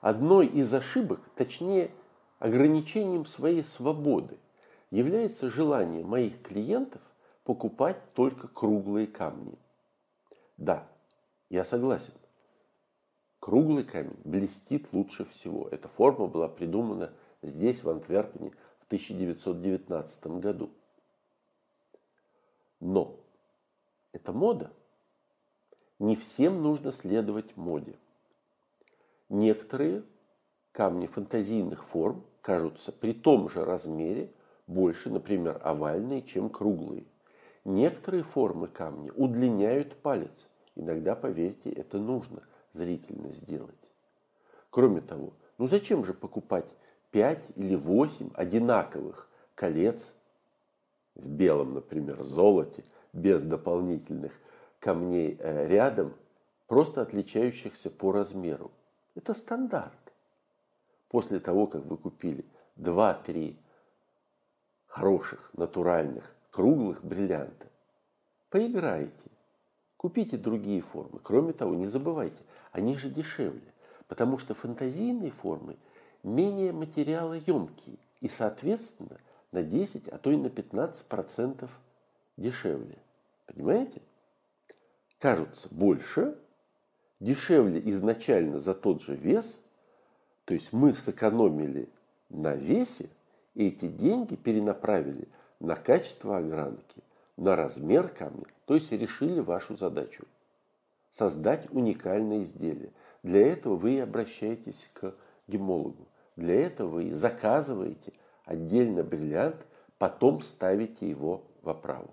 Одной из ошибок, точнее ограничением своей свободы, является желание моих клиентов покупать только круглые камни. Да, я согласен. Круглый камень блестит лучше всего. Эта форма была придумана здесь, в Антверпене, в 1919 году. Но это мода. Не всем нужно следовать моде. Некоторые камни фантазийных форм кажутся при том же размере больше, например, овальные, чем круглые. Некоторые формы камня удлиняют палец. Иногда, поверьте, это нужно зрительно сделать. Кроме того, ну зачем же покупать 5 или 8 одинаковых колец в белом, например, золоте, без дополнительных камней э, рядом, просто отличающихся по размеру. Это стандарт. После того, как вы купили 2-3 хороших, натуральных, круглых бриллианта, поиграйте, купите другие формы. Кроме того, не забывайте, они же дешевле, потому что фантазийные формы менее материалоемкие и, соответственно, на 10, а то и на 15% дешевле. Понимаете? Кажутся больше, дешевле изначально за тот же вес, то есть мы сэкономили на весе, и эти деньги перенаправили на качество огранки, на размер камня, то есть решили вашу задачу – создать уникальное изделие. Для этого вы обращаетесь к гемологу. Для этого вы заказываете отдельно бриллиант, потом ставите его в оправу.